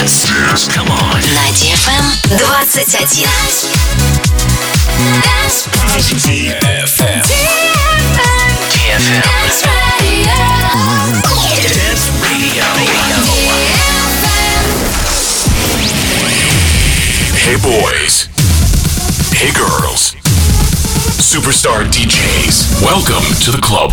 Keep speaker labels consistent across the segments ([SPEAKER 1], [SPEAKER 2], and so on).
[SPEAKER 1] Dance. Come on.
[SPEAKER 2] На DFM 21.
[SPEAKER 1] DFM. DFM. Dance Radio. Hey boys. Hey girls. Superstar DJs. Welcome to the club.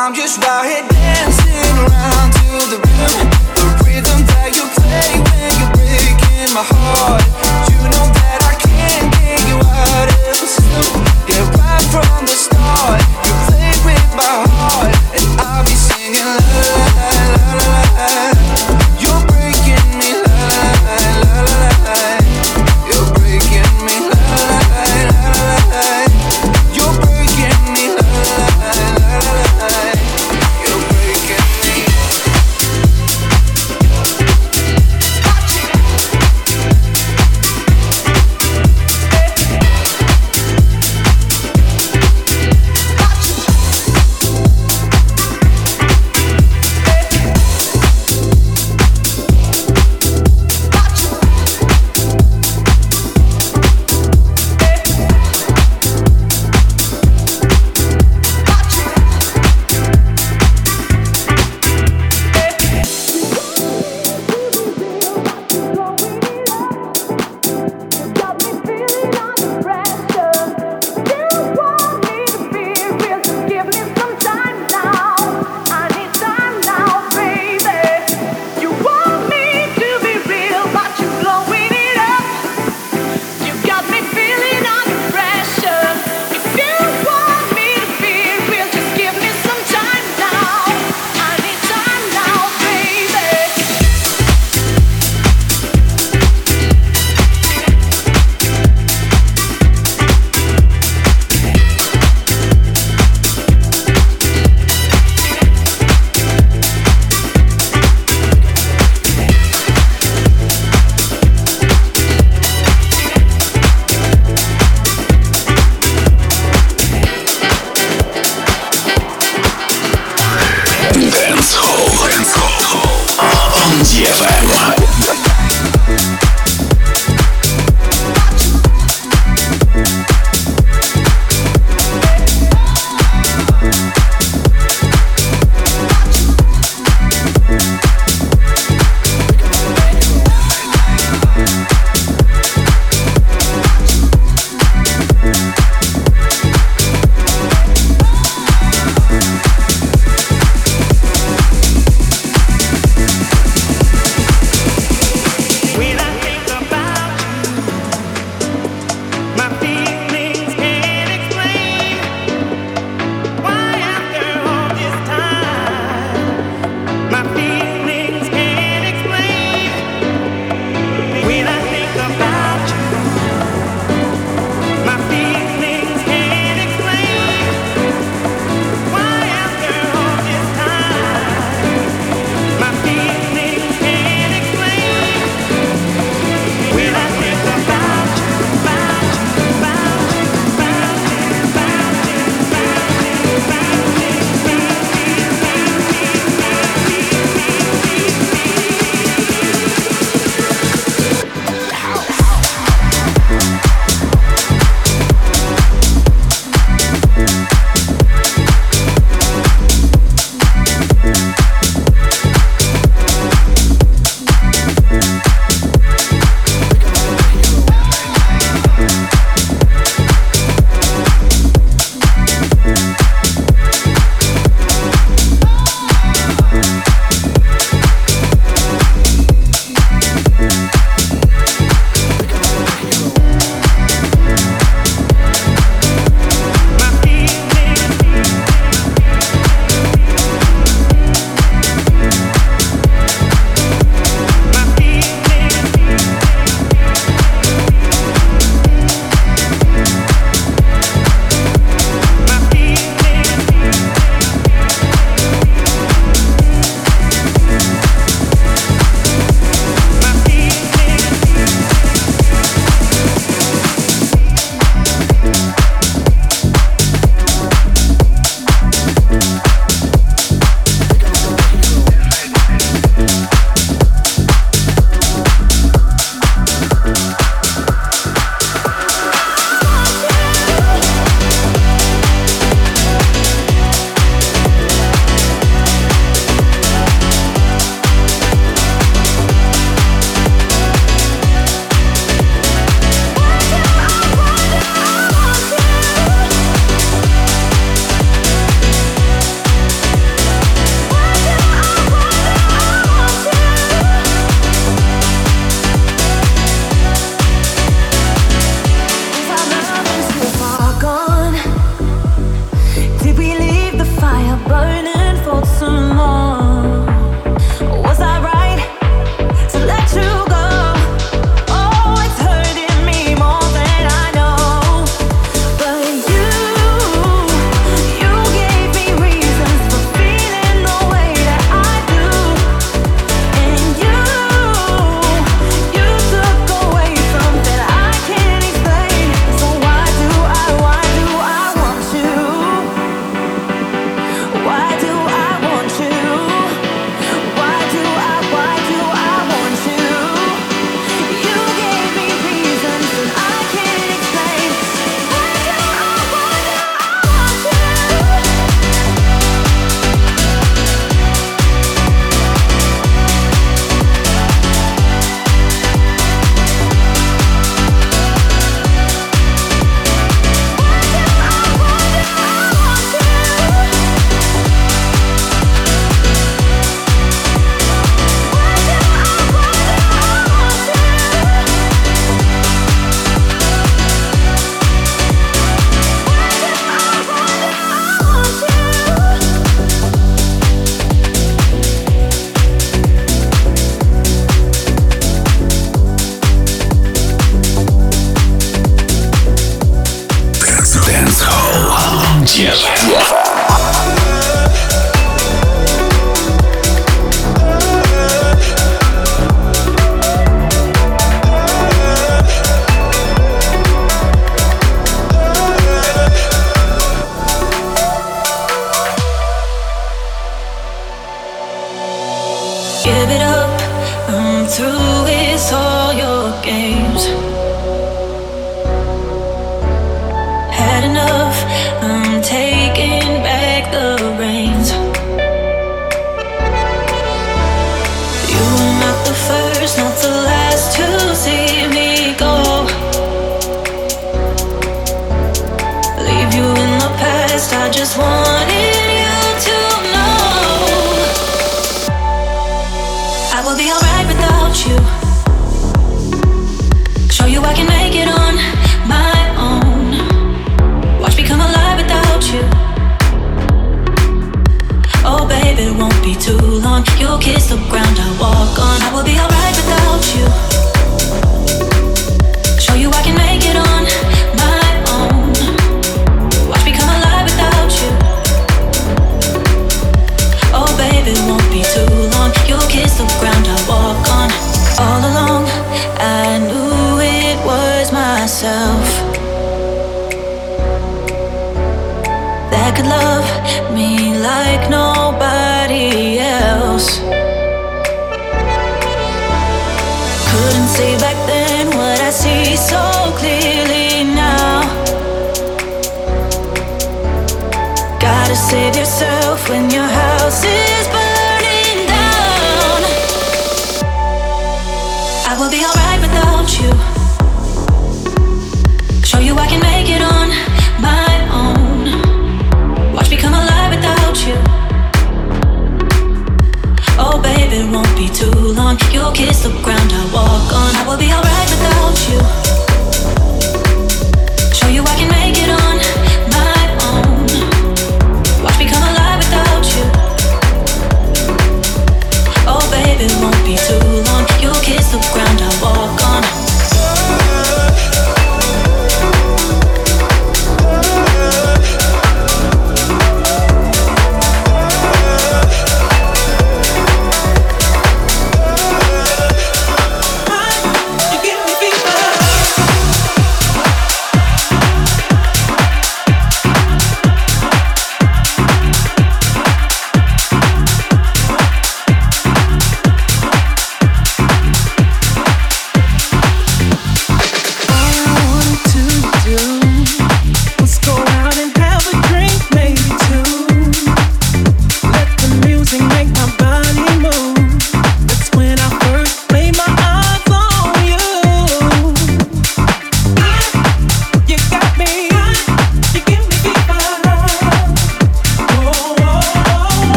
[SPEAKER 3] I'm just right here dancing around to the rhythm, the rhythm that you play when you're breaking my heart.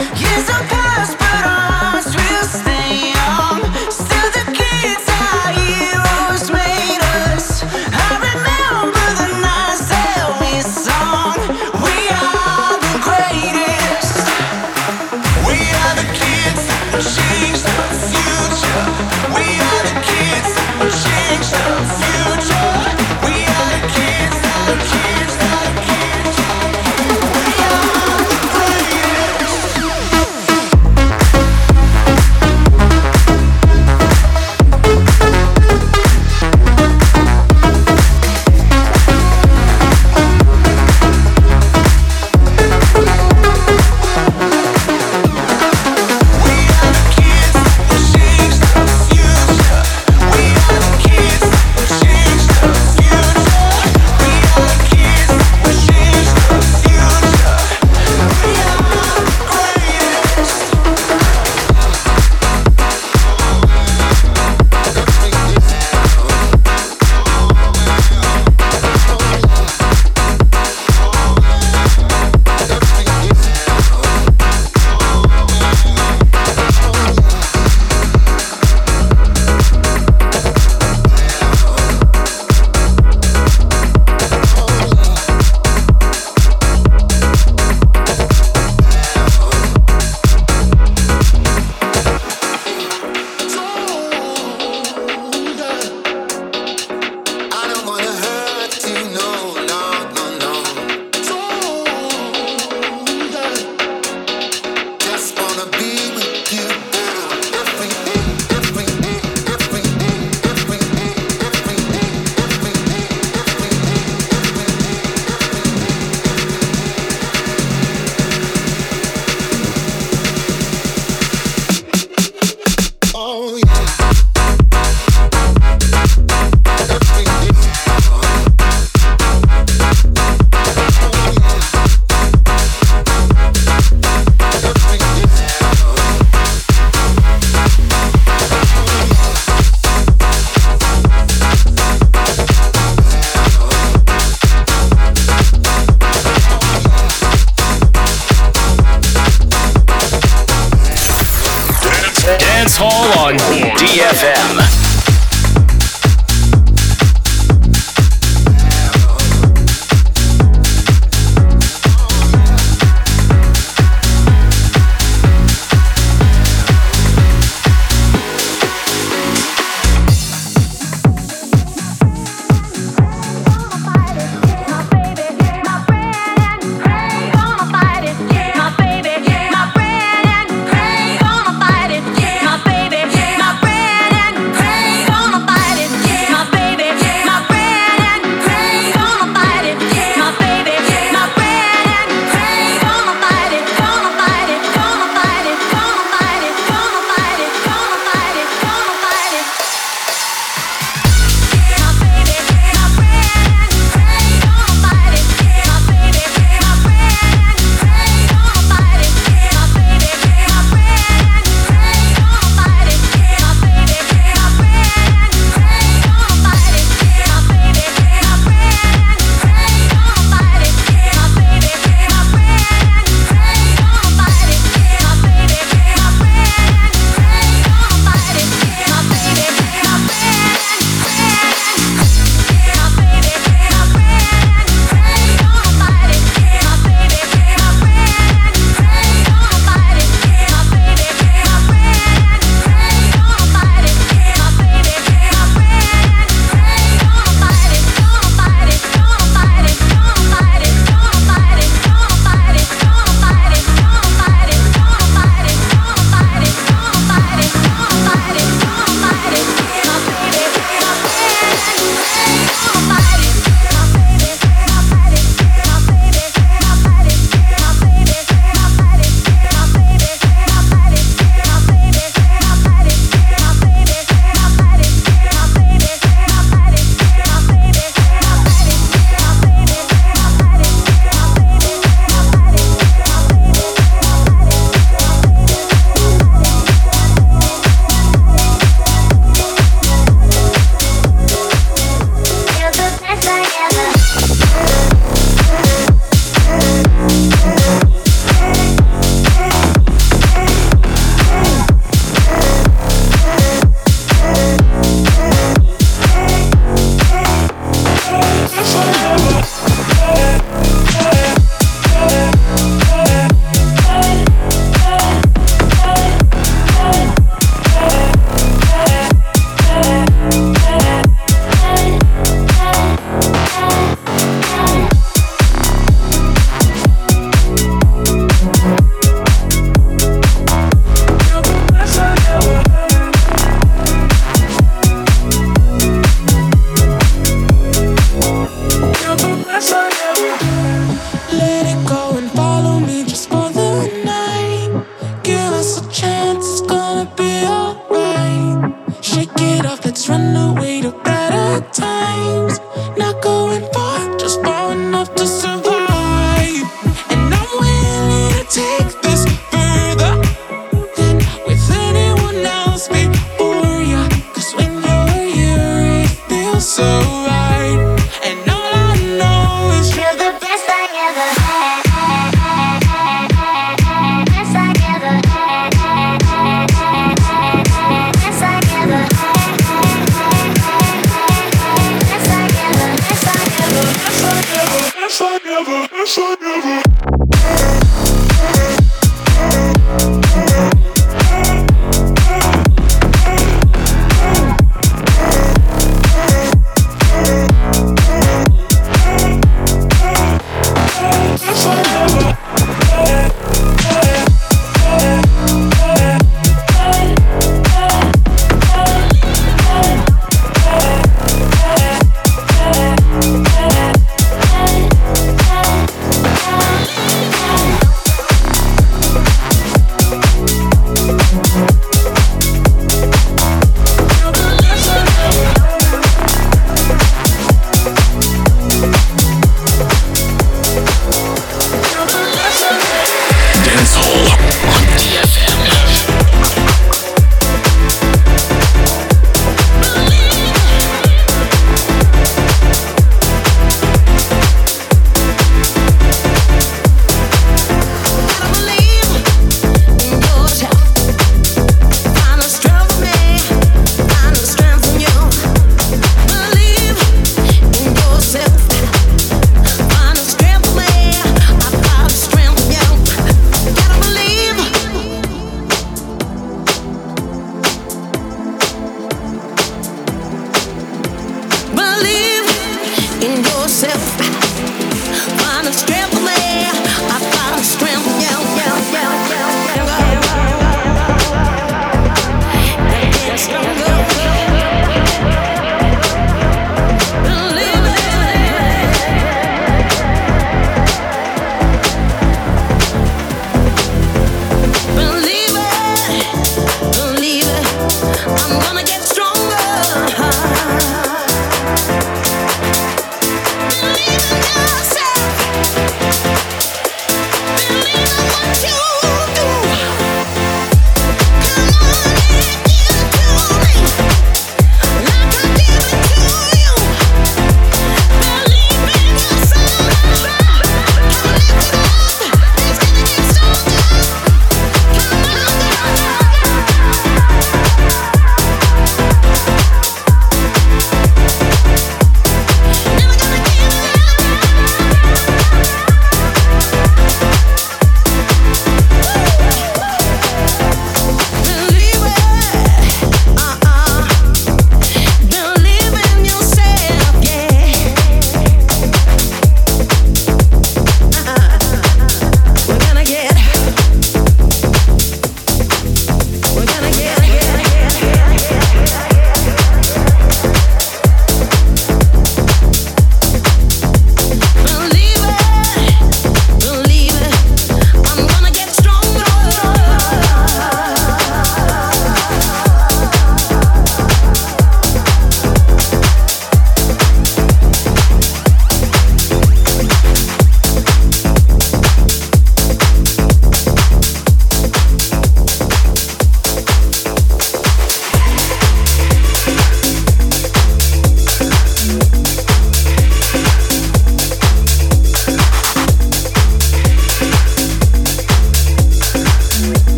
[SPEAKER 3] Years of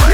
[SPEAKER 4] like